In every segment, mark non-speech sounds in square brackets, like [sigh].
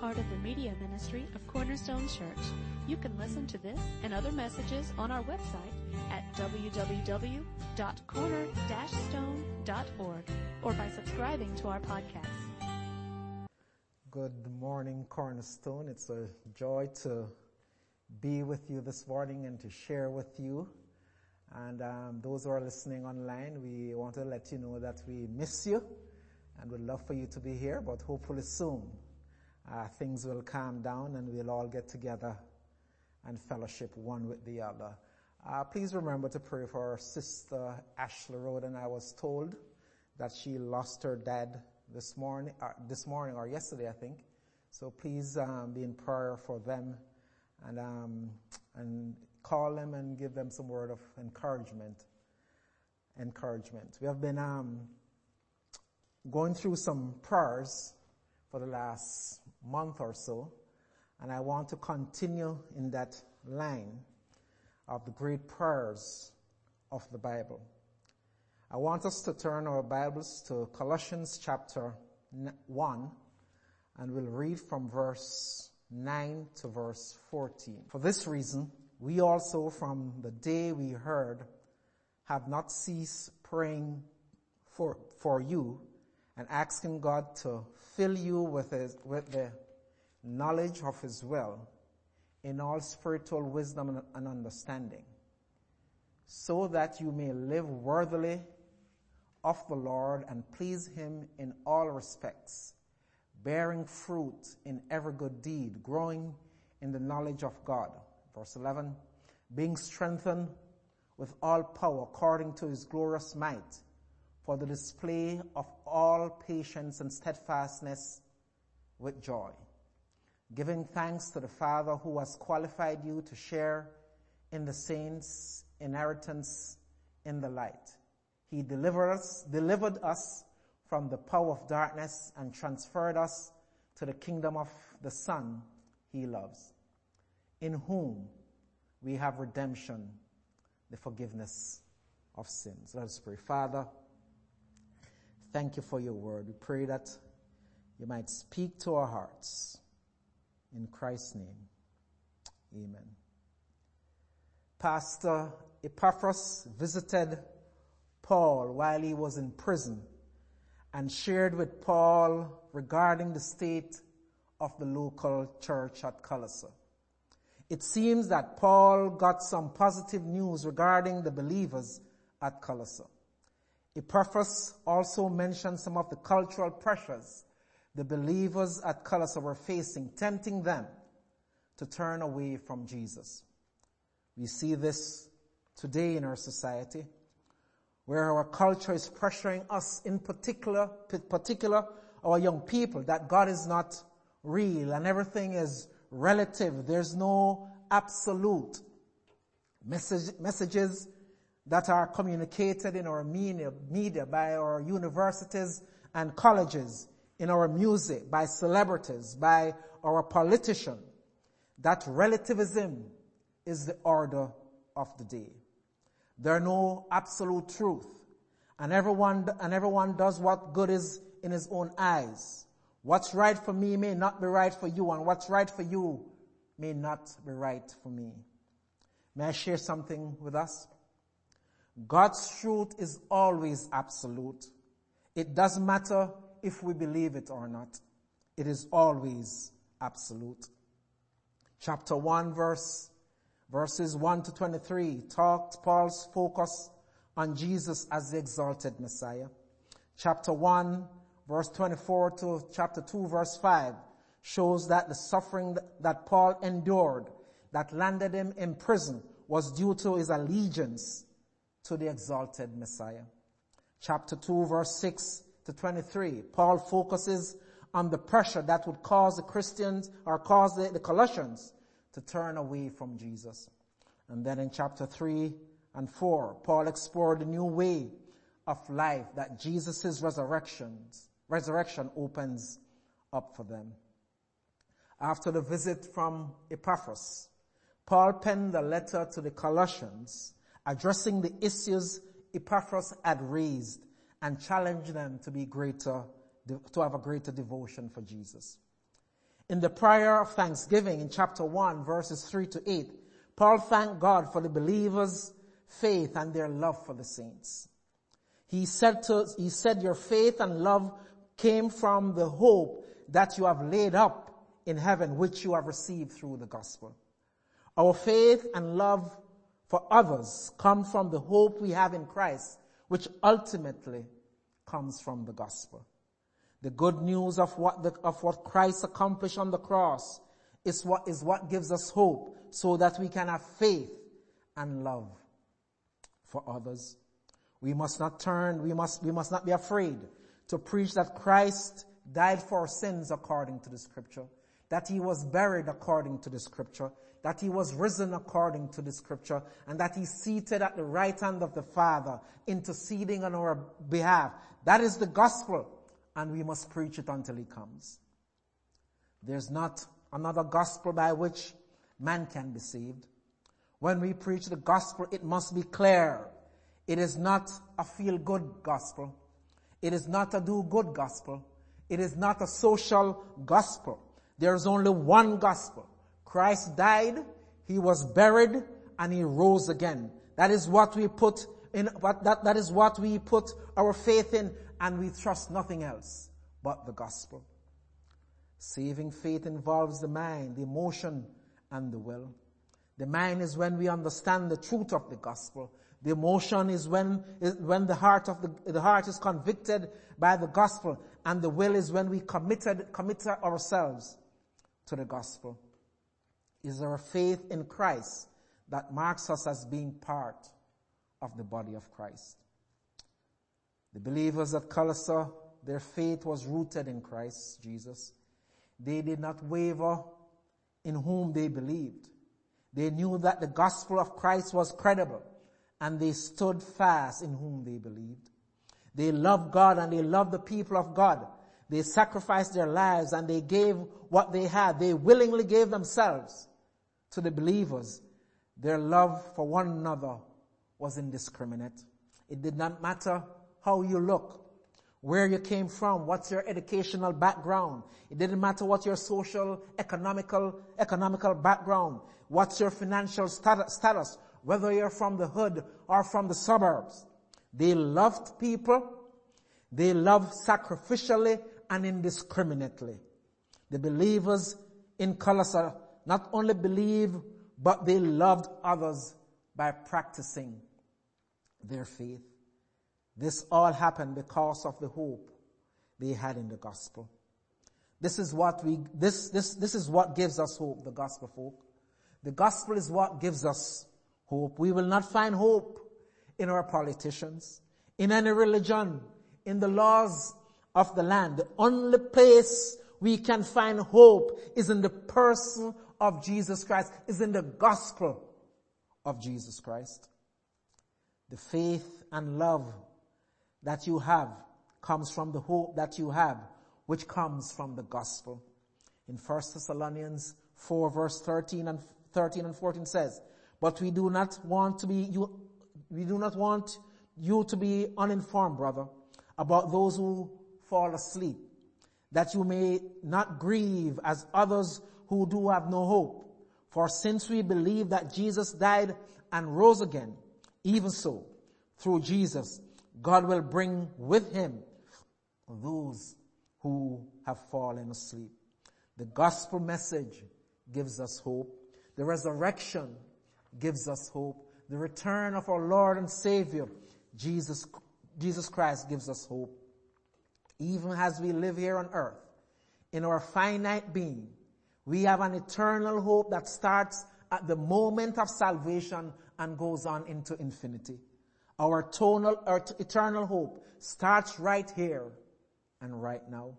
part of the media ministry of Cornerstone Church. You can listen to this and other messages on our website at www.corner-stone.org or by subscribing to our podcast. Good morning, Cornerstone. It's a joy to be with you this morning and to share with you. And um, those who are listening online, we want to let you know that we miss you and would love for you to be here, but hopefully soon uh, things will calm down and we'll all get together and fellowship one with the other. Uh, please remember to pray for our sister Ashley Roden. I was told that she lost her dad this morning, uh, this morning or yesterday, I think. So please um, be in prayer for them and um, and call them and give them some word of encouragement. Encouragement. We have been um, going through some prayers for the last month or so, and I want to continue in that line of the great prayers of the Bible. I want us to turn our Bibles to Colossians chapter 1, and we'll read from verse 9 to verse 14. For this reason, we also from the day we heard have not ceased praying for, for you and asking God to fill you with, his, with the knowledge of His will in all spiritual wisdom and understanding, so that you may live worthily of the Lord and please Him in all respects, bearing fruit in every good deed, growing in the knowledge of God. Verse 11, being strengthened with all power according to His glorious might for the display of all patience and steadfastness with joy, giving thanks to the Father who has qualified you to share in the saints' inheritance in the light. He delivered us, delivered us from the power of darkness and transferred us to the kingdom of the Son he loves, in whom we have redemption, the forgiveness of sins. Let us pray. Father, Thank you for your word. We pray that you might speak to our hearts. In Christ's name, amen. Pastor Epaphras visited Paul while he was in prison and shared with Paul regarding the state of the local church at Colossae. It seems that Paul got some positive news regarding the believers at Colossae. Epaphras also mentioned some of the cultural pressures the believers at Colossae were facing, tempting them to turn away from Jesus. We see this today in our society, where our culture is pressuring us in particular, particular our young people, that God is not real and everything is relative. There's no absolute. Message, messages that are communicated in our media, by our universities and colleges, in our music, by celebrities, by our politician, that relativism is the order of the day. There are no absolute truth. And everyone, and everyone does what good is in his own eyes. What's right for me may not be right for you, and what's right for you may not be right for me. May I share something with us? God's truth is always absolute. It doesn't matter if we believe it or not. It is always absolute. Chapter 1 verse, verses 1 to 23 talked Paul's focus on Jesus as the exalted Messiah. Chapter 1 verse 24 to chapter 2 verse 5 shows that the suffering that Paul endured that landed him in prison was due to his allegiance to the exalted Messiah. Chapter 2 verse 6 to 23, Paul focuses on the pressure that would cause the Christians or cause the, the Colossians to turn away from Jesus. And then in chapter 3 and 4, Paul explored the new way of life that Jesus' resurrection opens up for them. After the visit from Epaphras, Paul penned a letter to the Colossians addressing the issues Epaphras had raised and challenged them to be greater, to have a greater devotion for Jesus. In the prayer of thanksgiving in chapter 1 verses 3 to 8, Paul thanked God for the believers' faith and their love for the saints. He said to, he said your faith and love came from the hope that you have laid up in heaven, which you have received through the gospel. Our faith and love for others come from the hope we have in Christ, which ultimately comes from the gospel. The good news of what, the, of what Christ accomplished on the cross is what, is what gives us hope so that we can have faith and love for others. We must not turn, we must, we must not be afraid to preach that Christ died for our sins according to the scripture, that he was buried according to the scripture, that he was risen according to the scripture, and that he's seated at the right hand of the Father, interceding on our behalf. That is the gospel, and we must preach it until he comes. There's not another gospel by which man can be saved. When we preach the gospel, it must be clear. It is not a feel-good gospel. It is not a do-good gospel. It is not a social gospel. There is only one gospel. Christ died, He was buried, and He rose again. That is what we put in, that, that is what we put our faith in, and we trust nothing else but the gospel. Saving faith involves the mind, the emotion, and the will. The mind is when we understand the truth of the gospel. The emotion is when, when the heart of the, the heart is convicted by the gospel. And the will is when we committed, commit ourselves to the gospel. Is our faith in Christ that marks us as being part of the body of Christ. The believers at Colossae, their faith was rooted in Christ Jesus. They did not waver in whom they believed. They knew that the gospel of Christ was credible and they stood fast in whom they believed. They loved God and they loved the people of God. They sacrificed their lives and they gave what they had. They willingly gave themselves to the believers. Their love for one another was indiscriminate. It did not matter how you look, where you came from, what's your educational background. It didn't matter what your social, economical, economical background, what's your financial status, whether you're from the hood or from the suburbs. They loved people. They loved sacrificially and indiscriminately. The believers in Colossae not only believed, but they loved others by practicing their faith. This all happened because of the hope they had in the gospel. This is what we, this, this, this is what gives us hope, the gospel hope. The gospel is what gives us hope. We will not find hope in our politicians, in any religion, in the laws of the land. The only place we can find hope is in the person of Jesus Christ, is in the gospel of Jesus Christ. The faith and love that you have comes from the hope that you have, which comes from the gospel. In 1 Thessalonians 4 verse 13 and 13 and 14 says, but we do not want to be you, we do not want you to be uninformed, brother, about those who fall asleep, that you may not grieve as others who do have no hope. For since we believe that Jesus died and rose again, even so, through Jesus, God will bring with him those who have fallen asleep. The gospel message gives us hope. The resurrection gives us hope. The return of our Lord and Savior, Jesus, Jesus Christ gives us hope. Even as we live here on earth, in our finite being, we have an eternal hope that starts at the moment of salvation and goes on into infinity. Our eternal, our eternal hope starts right here and right now.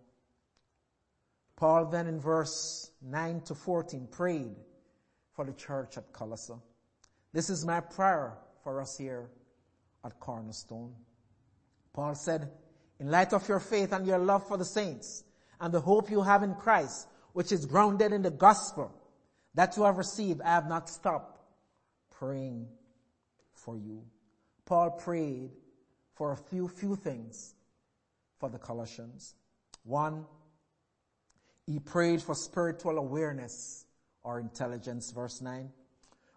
Paul then in verse 9 to 14 prayed for the church at Colossae. This is my prayer for us here at Cornerstone. Paul said, in light of your faith and your love for the saints and the hope you have in Christ, which is grounded in the gospel that you have received, I have not stopped praying for you. Paul prayed for a few, few things for the Colossians. One, He prayed for spiritual awareness or intelligence, verse 9.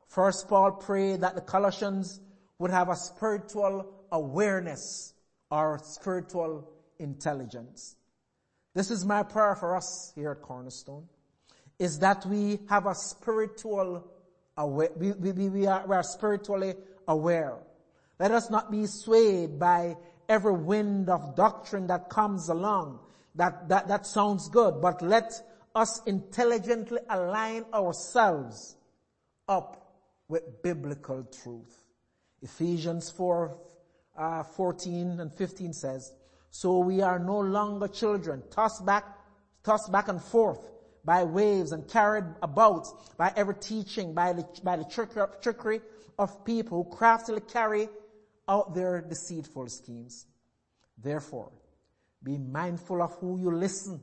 First, Paul prayed that the Colossians would have a spiritual awareness or spiritual intelligence. This is my prayer for us here at Cornerstone, is that we have a spiritual aware, we, we, we, are, we are spiritually aware. Let us not be swayed by every wind of doctrine that comes along. That, that, that sounds good, but let us intelligently align ourselves up with biblical truth. Ephesians 4, uh, 14 and 15 says, so we are no longer children, tossed back, tossed back and forth by waves and carried about by every teaching, by the, by the trickery of people who craftily carry out their deceitful schemes. Therefore, be mindful of who you listen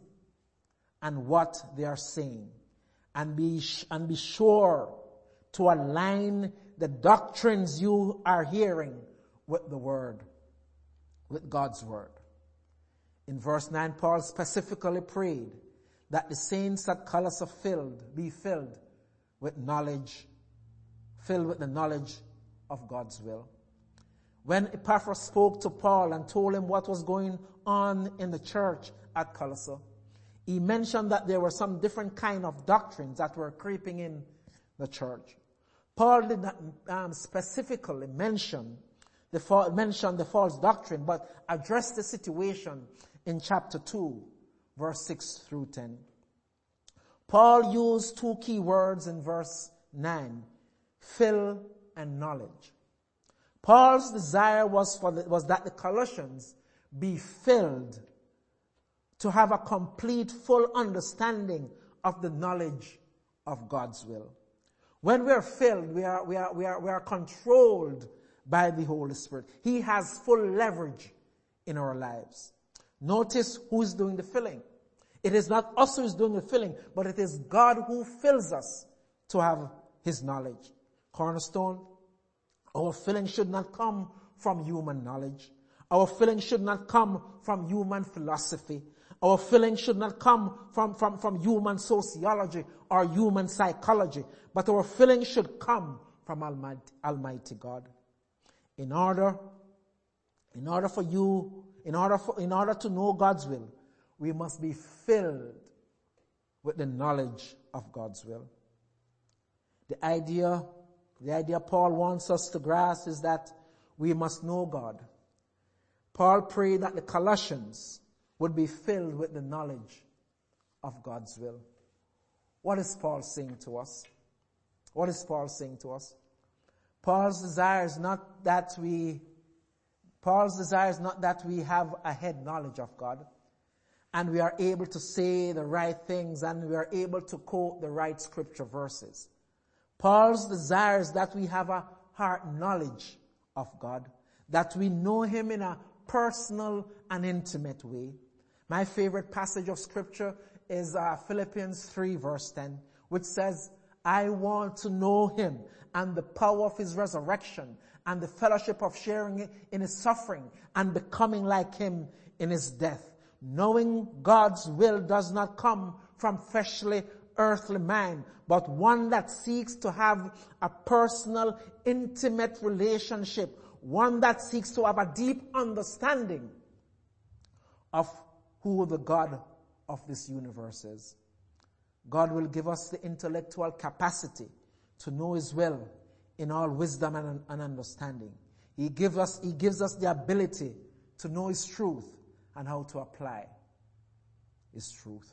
and what they are saying and be, and be sure to align the doctrines you are hearing with the word, with God's word. In verse 9, Paul specifically prayed that the saints at Colossae filled, be filled with knowledge, filled with the knowledge of God's will. When Epaphras spoke to Paul and told him what was going on in the church at Colossae, he mentioned that there were some different kind of doctrines that were creeping in the church. Paul did not um, specifically mention the mention the false doctrine, but addressed the situation in chapter 2, verse 6 through 10. Paul used two key words in verse 9, fill and knowledge. Paul's desire was for the, was that the Colossians be filled to have a complete, full understanding of the knowledge of God's will. When we are filled, we are, we are, we are, we are controlled by the Holy Spirit. He has full leverage in our lives. Notice who's doing the filling. It is not us who is doing the filling, but it is God who fills us to have His knowledge. Cornerstone, our filling should not come from human knowledge. Our filling should not come from human philosophy. Our filling should not come from, from, from human sociology or human psychology, but our filling should come from Almighty, Almighty God. In order, in order for you in order, for, in order to know God's will, we must be filled with the knowledge of God's will. The idea, the idea Paul wants us to grasp is that we must know God. Paul prayed that the Colossians would be filled with the knowledge of God's will. What is Paul saying to us? What is Paul saying to us? Paul's desire is not that we Paul's desire is not that we have a head knowledge of God and we are able to say the right things and we are able to quote the right scripture verses. Paul's desire is that we have a heart knowledge of God, that we know Him in a personal and intimate way. My favorite passage of scripture is uh, Philippians 3 verse 10, which says, I want to know Him and the power of His resurrection and the fellowship of sharing in his suffering and becoming like him in his death. Knowing God's will does not come from fleshly earthly mind, but one that seeks to have a personal, intimate relationship, one that seeks to have a deep understanding of who the God of this universe is. God will give us the intellectual capacity to know His will in all wisdom and, and understanding. He gives us, He gives us the ability to know His truth and how to apply His truth.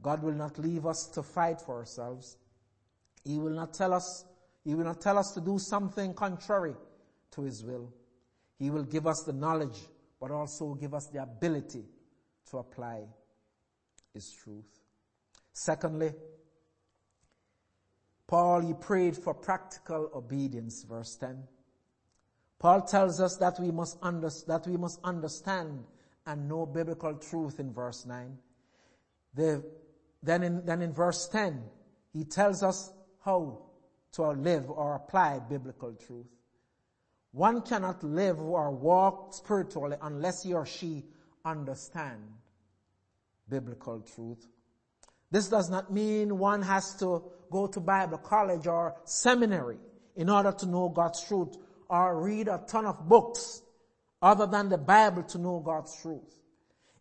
God will not leave us to fight for ourselves. He will not tell us, He will not tell us to do something contrary to His will. He will give us the knowledge, but also give us the ability to apply His truth. Secondly, Paul, he prayed for practical obedience, verse 10. Paul tells us that we must, under, that we must understand and know biblical truth in verse 9. The, then, in, then in verse 10, he tells us how to live or apply biblical truth. One cannot live or walk spiritually unless he or she understand biblical truth. This does not mean one has to go to Bible college or seminary in order to know God's truth or read a ton of books other than the Bible to know God's truth.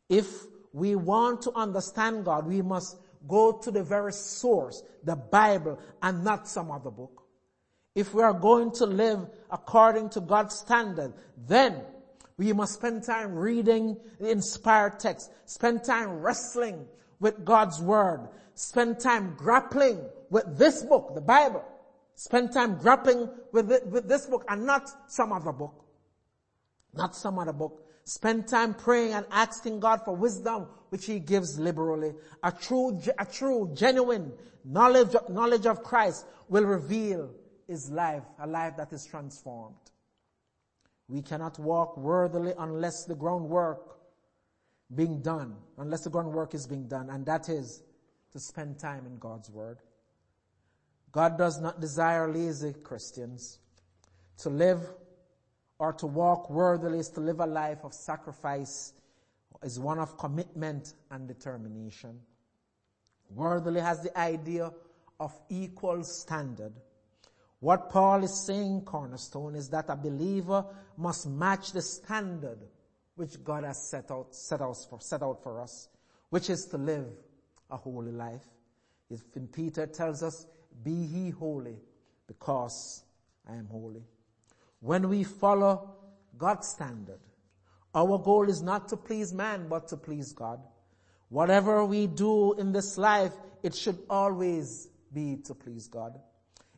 If we want to understand God, we must go to the very source, the Bible, and not some other book. If we are going to live according to God's standard, then we must spend time reading the inspired text, spend time wrestling with God's word, spend time grappling with this book, the Bible, spend time grappling with, it, with this book and not some other book. Not some other book. Spend time praying and asking God for wisdom, which He gives liberally. A true, a true, genuine knowledge, knowledge of Christ will reveal His life, a life that is transformed. We cannot walk worthily unless the groundwork being done, unless the groundwork is being done, and that is to spend time in God's Word. God does not desire lazy Christians. To live or to walk worthily to live a life of sacrifice, is one of commitment and determination. Worthily has the idea of equal standard. What Paul is saying, cornerstone, is that a believer must match the standard which God has set out, set out for, set out for us, which is to live a holy life. If Peter tells us, be ye holy because I am holy. When we follow God's standard, our goal is not to please man, but to please God. Whatever we do in this life, it should always be to please God.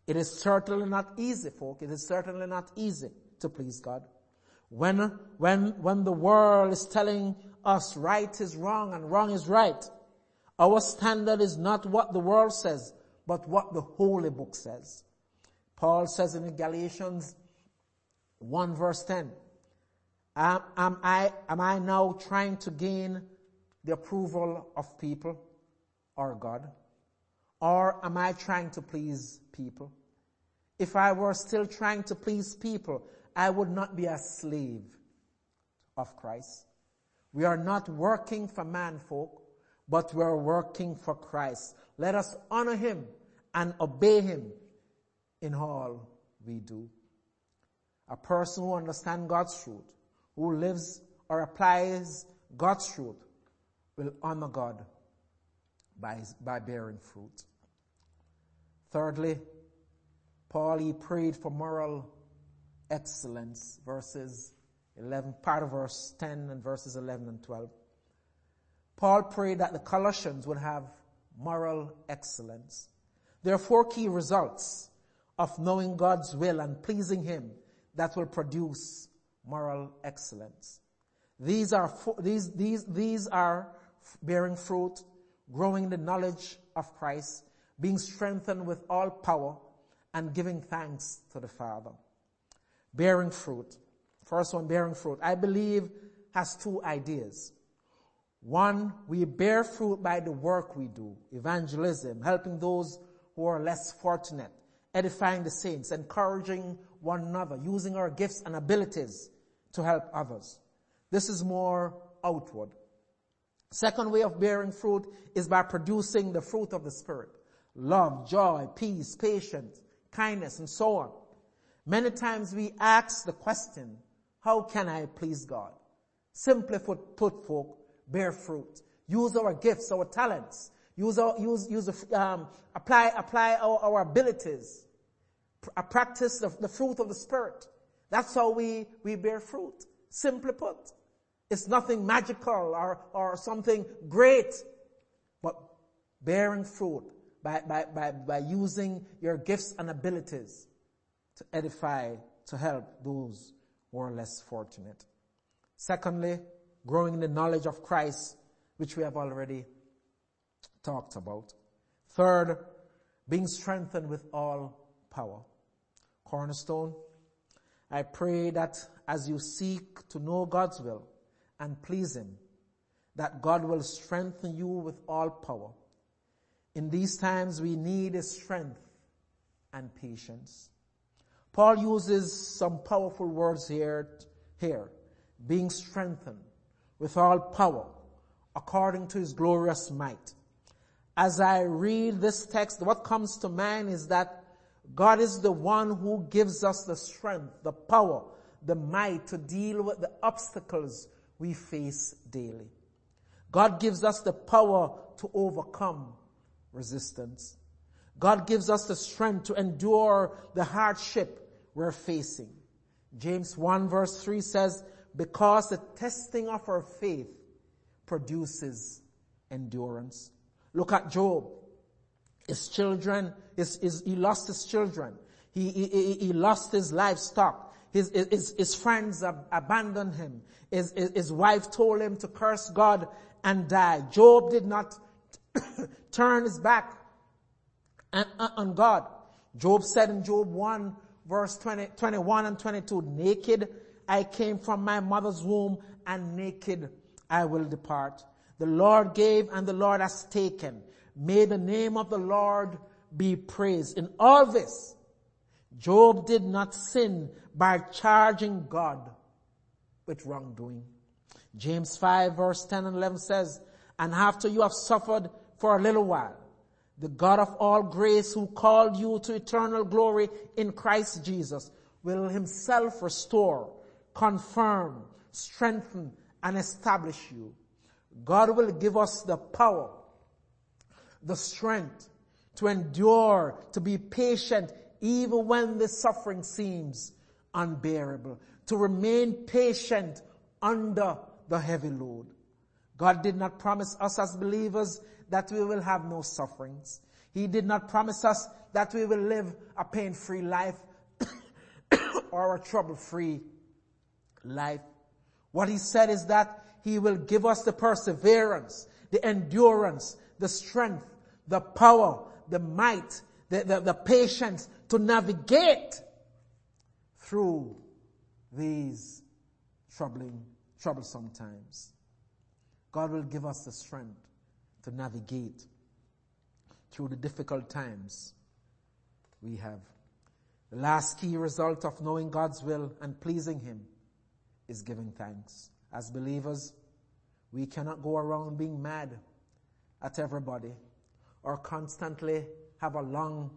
It is certainly not easy, folk. It is certainly not easy to please God. When, when, when the world is telling us right is wrong and wrong is right, our standard is not what the world says, but what the Holy Book says. Paul says in Galatians 1 verse 10, am, am, I, am I now trying to gain the approval of people or God? Or am I trying to please people? If I were still trying to please people, I would not be a slave of Christ. We are not working for man folk, but we're working for Christ. Let us honor him and obey him in all we do. A person who understands God's truth, who lives or applies God's truth, will honor God by, by bearing fruit. Thirdly, Paul, he prayed for moral excellence, verses 11, part of verse 10 and verses 11 and 12. Paul prayed that the Colossians would have moral excellence. There are four key results of knowing God's will and pleasing Him that will produce moral excellence. These are, these, these, these are bearing fruit, growing the knowledge of Christ, being strengthened with all power, and giving thanks to the Father. Bearing fruit. First one, bearing fruit. I believe has two ideas. One, we bear fruit by the work we do. Evangelism, helping those who are less fortunate, edifying the saints, encouraging one another, using our gifts and abilities to help others. This is more outward. Second way of bearing fruit is by producing the fruit of the Spirit. Love, joy, peace, patience, kindness, and so on. Many times we ask the question, how can I please God? Simply put, folk, bear fruit. Use our gifts, our talents. Use our, use, use, um, apply, apply our, our abilities. Pr- practice the, the fruit of the Spirit. That's how we, we bear fruit. Simply put. It's nothing magical or, or something great, but bearing fruit by, by, by, by using your gifts and abilities to edify, to help those who are less fortunate. Secondly, growing in the knowledge of Christ, which we have already talked about. Third, being strengthened with all power. Cornerstone, I pray that as you seek to know God's will and please Him, that God will strengthen you with all power in these times we need strength and patience. Paul uses some powerful words here, here, being strengthened with all power according to his glorious might. as I read this text, what comes to mind is that God is the one who gives us the strength, the power, the might to deal with the obstacles we face daily. God gives us the power to overcome resistance. God gives us the strength to endure the hardship we're facing. James 1 verse 3 says, because the testing of our faith produces endurance. Look at Job. His children, his, his, he lost his children. He, he, he lost his livestock. His, his, his friends ab- abandoned him. His, his wife told him to curse God and die. Job did not [coughs] turn his back uh, uh, on God. Job said in Job 1 verse 20, 21 and 22, naked I came from my mother's womb and naked I will depart. The Lord gave and the Lord has taken. May the name of the Lord be praised. In all this, Job did not sin by charging God with wrongdoing. James 5 verse 10 and 11 says, and after you have suffered for a little while, the God of all grace who called you to eternal glory in Christ Jesus will himself restore, confirm, strengthen, and establish you. God will give us the power, the strength to endure, to be patient even when the suffering seems unbearable, to remain patient under the heavy load. God did not promise us as believers that we will have no sufferings. He did not promise us that we will live a pain-free life [coughs] or a trouble-free life. What he said is that he will give us the perseverance, the endurance, the strength, the power, the might, the, the, the patience to navigate through these troubling, troublesome times. God will give us the strength to navigate through the difficult times we have. The last key result of knowing God's will and pleasing Him is giving thanks. As believers, we cannot go around being mad at everybody or constantly have a long,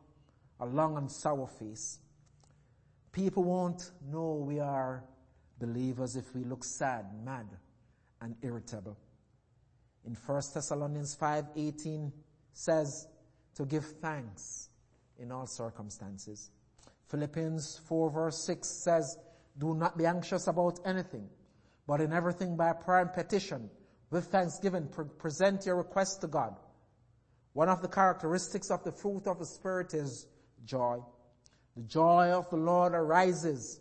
a long and sour face. People won't know we are believers if we look sad, mad, and irritable. In 1 Thessalonians 5:18 says to give thanks in all circumstances. Philippians 4 verse 6 says, do not be anxious about anything, but in everything by prayer and petition, with thanksgiving, pre- present your requests to God. One of the characteristics of the fruit of the Spirit is joy. The joy of the Lord arises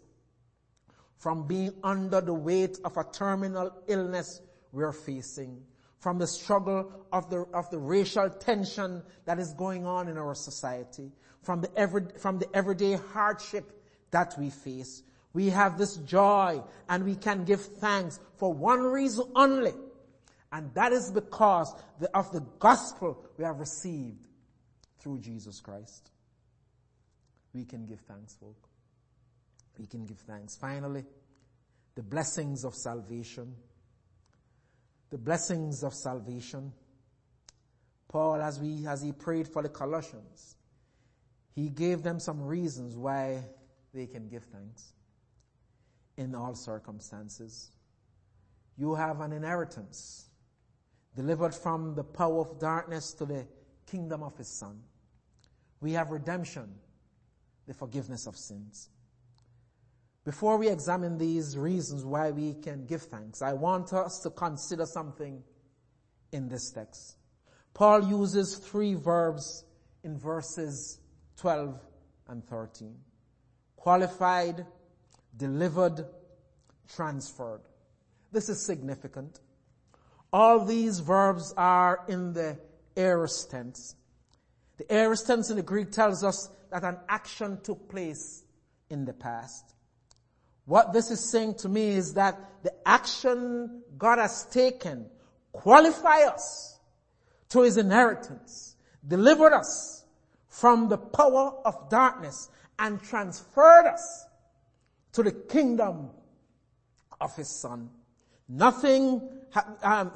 from being under the weight of a terminal illness we're facing, from the struggle of the, of the racial tension that is going on in our society, from the every, from the everyday hardship that we face. We have this joy and we can give thanks for one reason only. And that is because of the gospel we have received through Jesus Christ. We can give thanks, folk. We can give thanks. Finally, the blessings of salvation. The blessings of salvation. Paul, as we, as he prayed for the Colossians, he gave them some reasons why they can give thanks in all circumstances. You have an inheritance delivered from the power of darkness to the kingdom of his son. We have redemption, the forgiveness of sins. Before we examine these reasons why we can give thanks, I want us to consider something in this text. Paul uses three verbs in verses 12 and 13. Qualified, delivered, transferred. This is significant. All these verbs are in the aorist tense. The aorist tense in the Greek tells us that an action took place in the past. What this is saying to me is that the action God has taken qualify us to his inheritance, delivered us from the power of darkness and transferred us to the kingdom of his son. Nothing, um,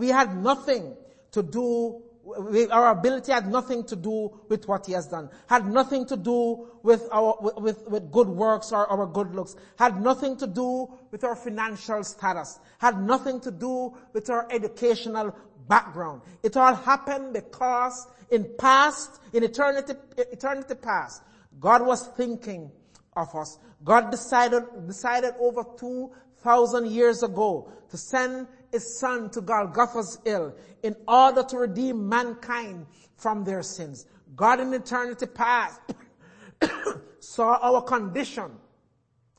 we had nothing to do We, our ability had nothing to do with what he has done. Had nothing to do with our, with, with good works or our good looks. Had nothing to do with our financial status. Had nothing to do with our educational background. It all happened because in past, in eternity, eternity past, God was thinking of us. God decided, decided over 2,000 years ago to send his son to Golgotha's hill in order to redeem mankind from their sins. God in eternity past [coughs] saw our condition,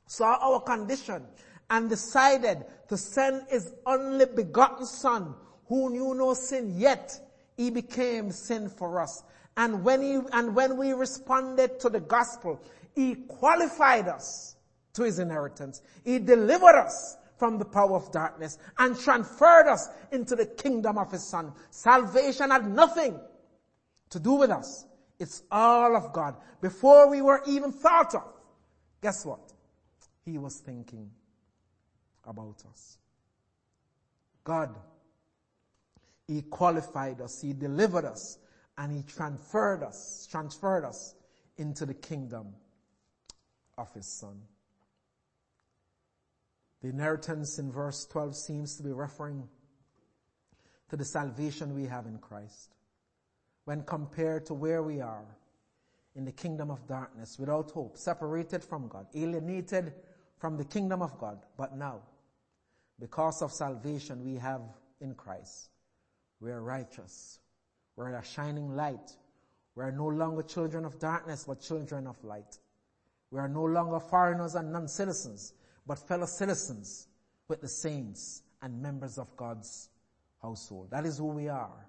saw our condition and decided to send his only begotten son who knew no sin yet he became sin for us. And when he, and when we responded to the gospel, he qualified us to his inheritance. He delivered us from the power of darkness and transferred us into the kingdom of his son. Salvation had nothing to do with us. It's all of God. Before we were even thought of, guess what? He was thinking about us. God, He qualified us, He delivered us, and He transferred us, transferred us into the kingdom of His Son. The inheritance in verse 12 seems to be referring to the salvation we have in Christ. When compared to where we are in the kingdom of darkness, without hope, separated from God, alienated from the kingdom of God. But now, because of salvation we have in Christ, we are righteous. We're a shining light. We are no longer children of darkness, but children of light. We are no longer foreigners and non-citizens, but fellow citizens with the saints and members of God's household. That is who we are.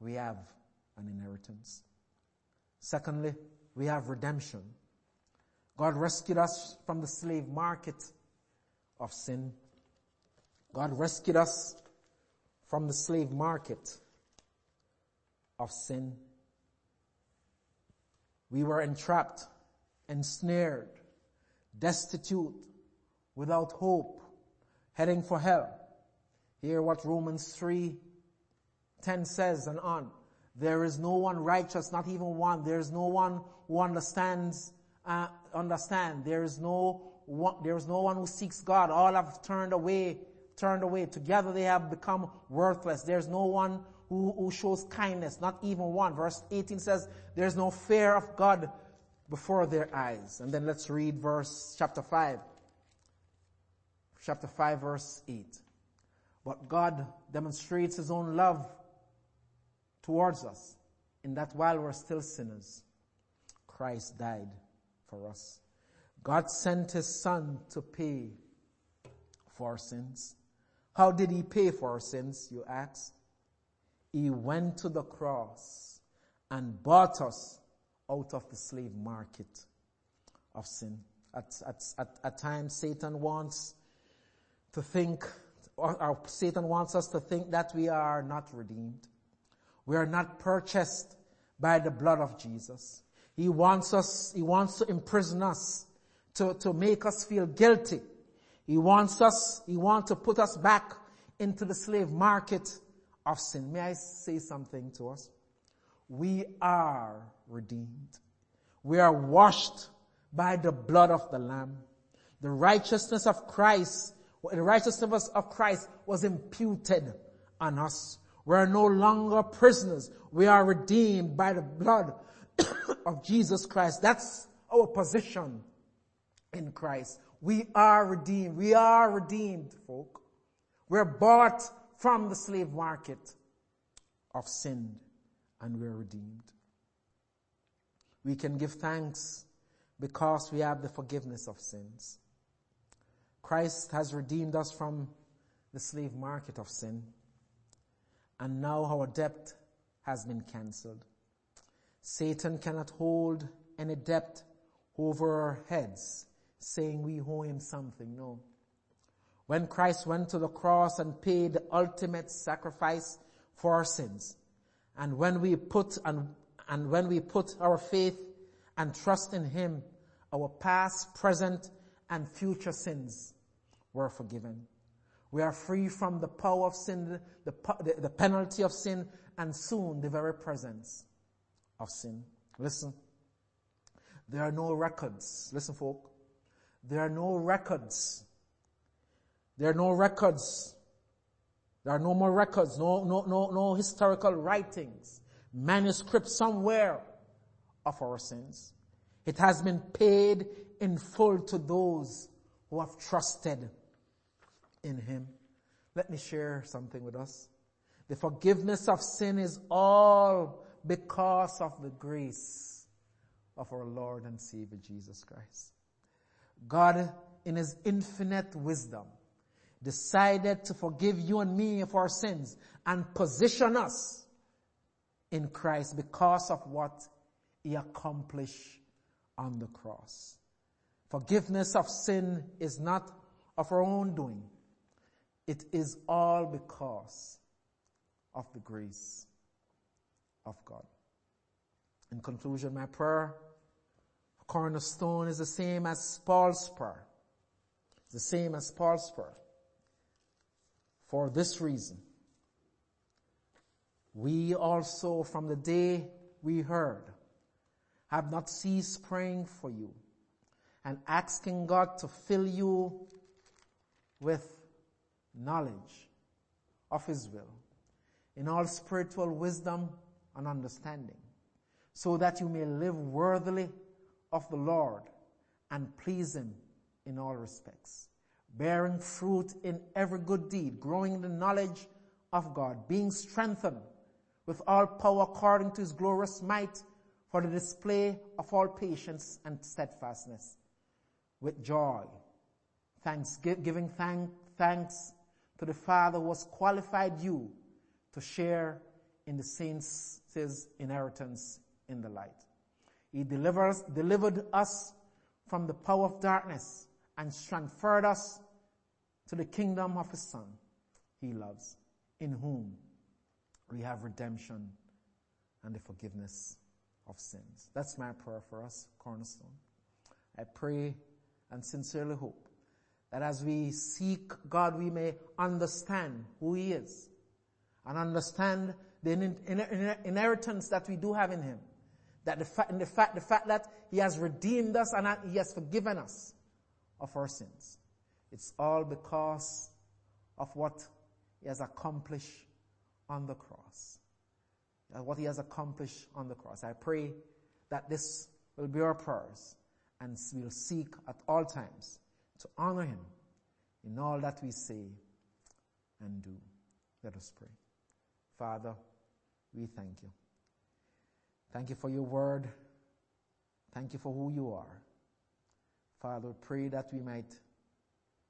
We have an inheritance. Secondly, we have redemption. God rescued us from the slave market of sin. God rescued us from the slave market of sin. We were entrapped, ensnared, destitute, without hope, heading for hell. Hear what Romans 3 10 says and on. There is no one righteous, not even one. There is no one who understands, uh, understand. There is no one, there is no one who seeks God. All have turned away, turned away. Together they have become worthless. There's no one who, who shows kindness, not even one. Verse 18 says, there's no fear of God before their eyes. And then let's read verse chapter 5 chapter 5 verse 8. But God demonstrates his own love towards us in that while we're still sinners, Christ died for us. God sent his son to pay for our sins. How did he pay for our sins, you ask? He went to the cross and bought us out of the slave market of sin. At, at, at, at times Satan wants to think, or, Satan wants us to think that we are not redeemed. We are not purchased by the blood of Jesus. He wants us, he wants to imprison us, to, to make us feel guilty. He wants us, he wants to put us back into the slave market of sin. May I say something to us? We are redeemed. We are washed by the blood of the Lamb. The righteousness of Christ the righteousness of Christ was imputed on us. We are no longer prisoners. We are redeemed by the blood [coughs] of Jesus Christ. That's our position in Christ. We are redeemed. We are redeemed, folk. We're bought from the slave market of sin and we're redeemed. We can give thanks because we have the forgiveness of sins. Christ has redeemed us from the slave market of sin. And now our debt has been cancelled. Satan cannot hold any debt over our heads, saying we owe him something. No. When Christ went to the cross and paid the ultimate sacrifice for our sins, and when we put and, and when we put our faith and trust in him, our past, present, and future sins were forgiven. We are free from the power of sin, the, the, the penalty of sin, and soon the very presence of sin. Listen. There are no records. Listen folk. There are no records. There are no records. There are no more records, no, no, no, no historical writings, manuscripts somewhere of our sins. It has been paid in full to those who have trusted in Him. Let me share something with us. The forgiveness of sin is all because of the grace of our Lord and Savior Jesus Christ. God, in His infinite wisdom, decided to forgive you and me of our sins and position us in Christ because of what He accomplished on the cross. Forgiveness of sin is not of our own doing. It is all because of the grace of God. In conclusion, my prayer cornerstone is the same as Paul's prayer. The same as Paul's prayer. For this reason, we also from the day we heard have not ceased praying for you and asking God to fill you with knowledge of His will in all spiritual wisdom and understanding so that you may live worthily of the Lord and please Him in all respects, bearing fruit in every good deed, growing in the knowledge of God, being strengthened with all power according to His glorious might for the display of all patience and steadfastness with joy, thanks, giving thank, thanks to the Father who has qualified you to share in the saints' inheritance in the light. He delivers, delivered us from the power of darkness and transferred us to the kingdom of his son he loves, in whom we have redemption and the forgiveness of sins. That's my prayer for us, Cornerstone. I pray and sincerely hope that as we seek God, we may understand who He is and understand the inheritance that we do have in Him. That the fact, the fact, the fact that He has redeemed us and He has forgiven us of our sins. It's all because of what He has accomplished on the cross. Uh, what He has accomplished on the cross. I pray that this will be our prayers and we'll seek at all times to honor him in all that we say and do. Let us pray. Father, we thank you. Thank you for your word. Thank you for who you are. Father, pray that we might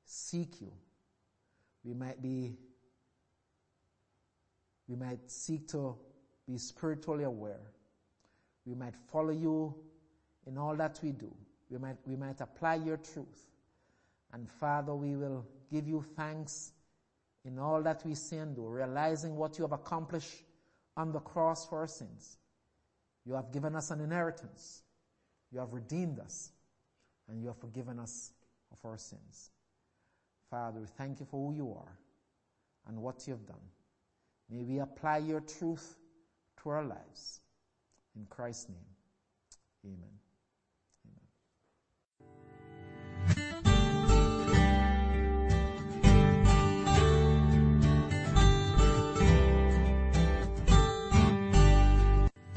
seek you. We might be, we might seek to be spiritually aware. We might follow you in all that we do. We might, we might apply your truth. And Father, we will give you thanks in all that we say and do, realizing what you have accomplished on the cross for our sins. You have given us an inheritance. You have redeemed us. And you have forgiven us of our sins. Father, we thank you for who you are and what you have done. May we apply your truth to our lives. In Christ's name, amen.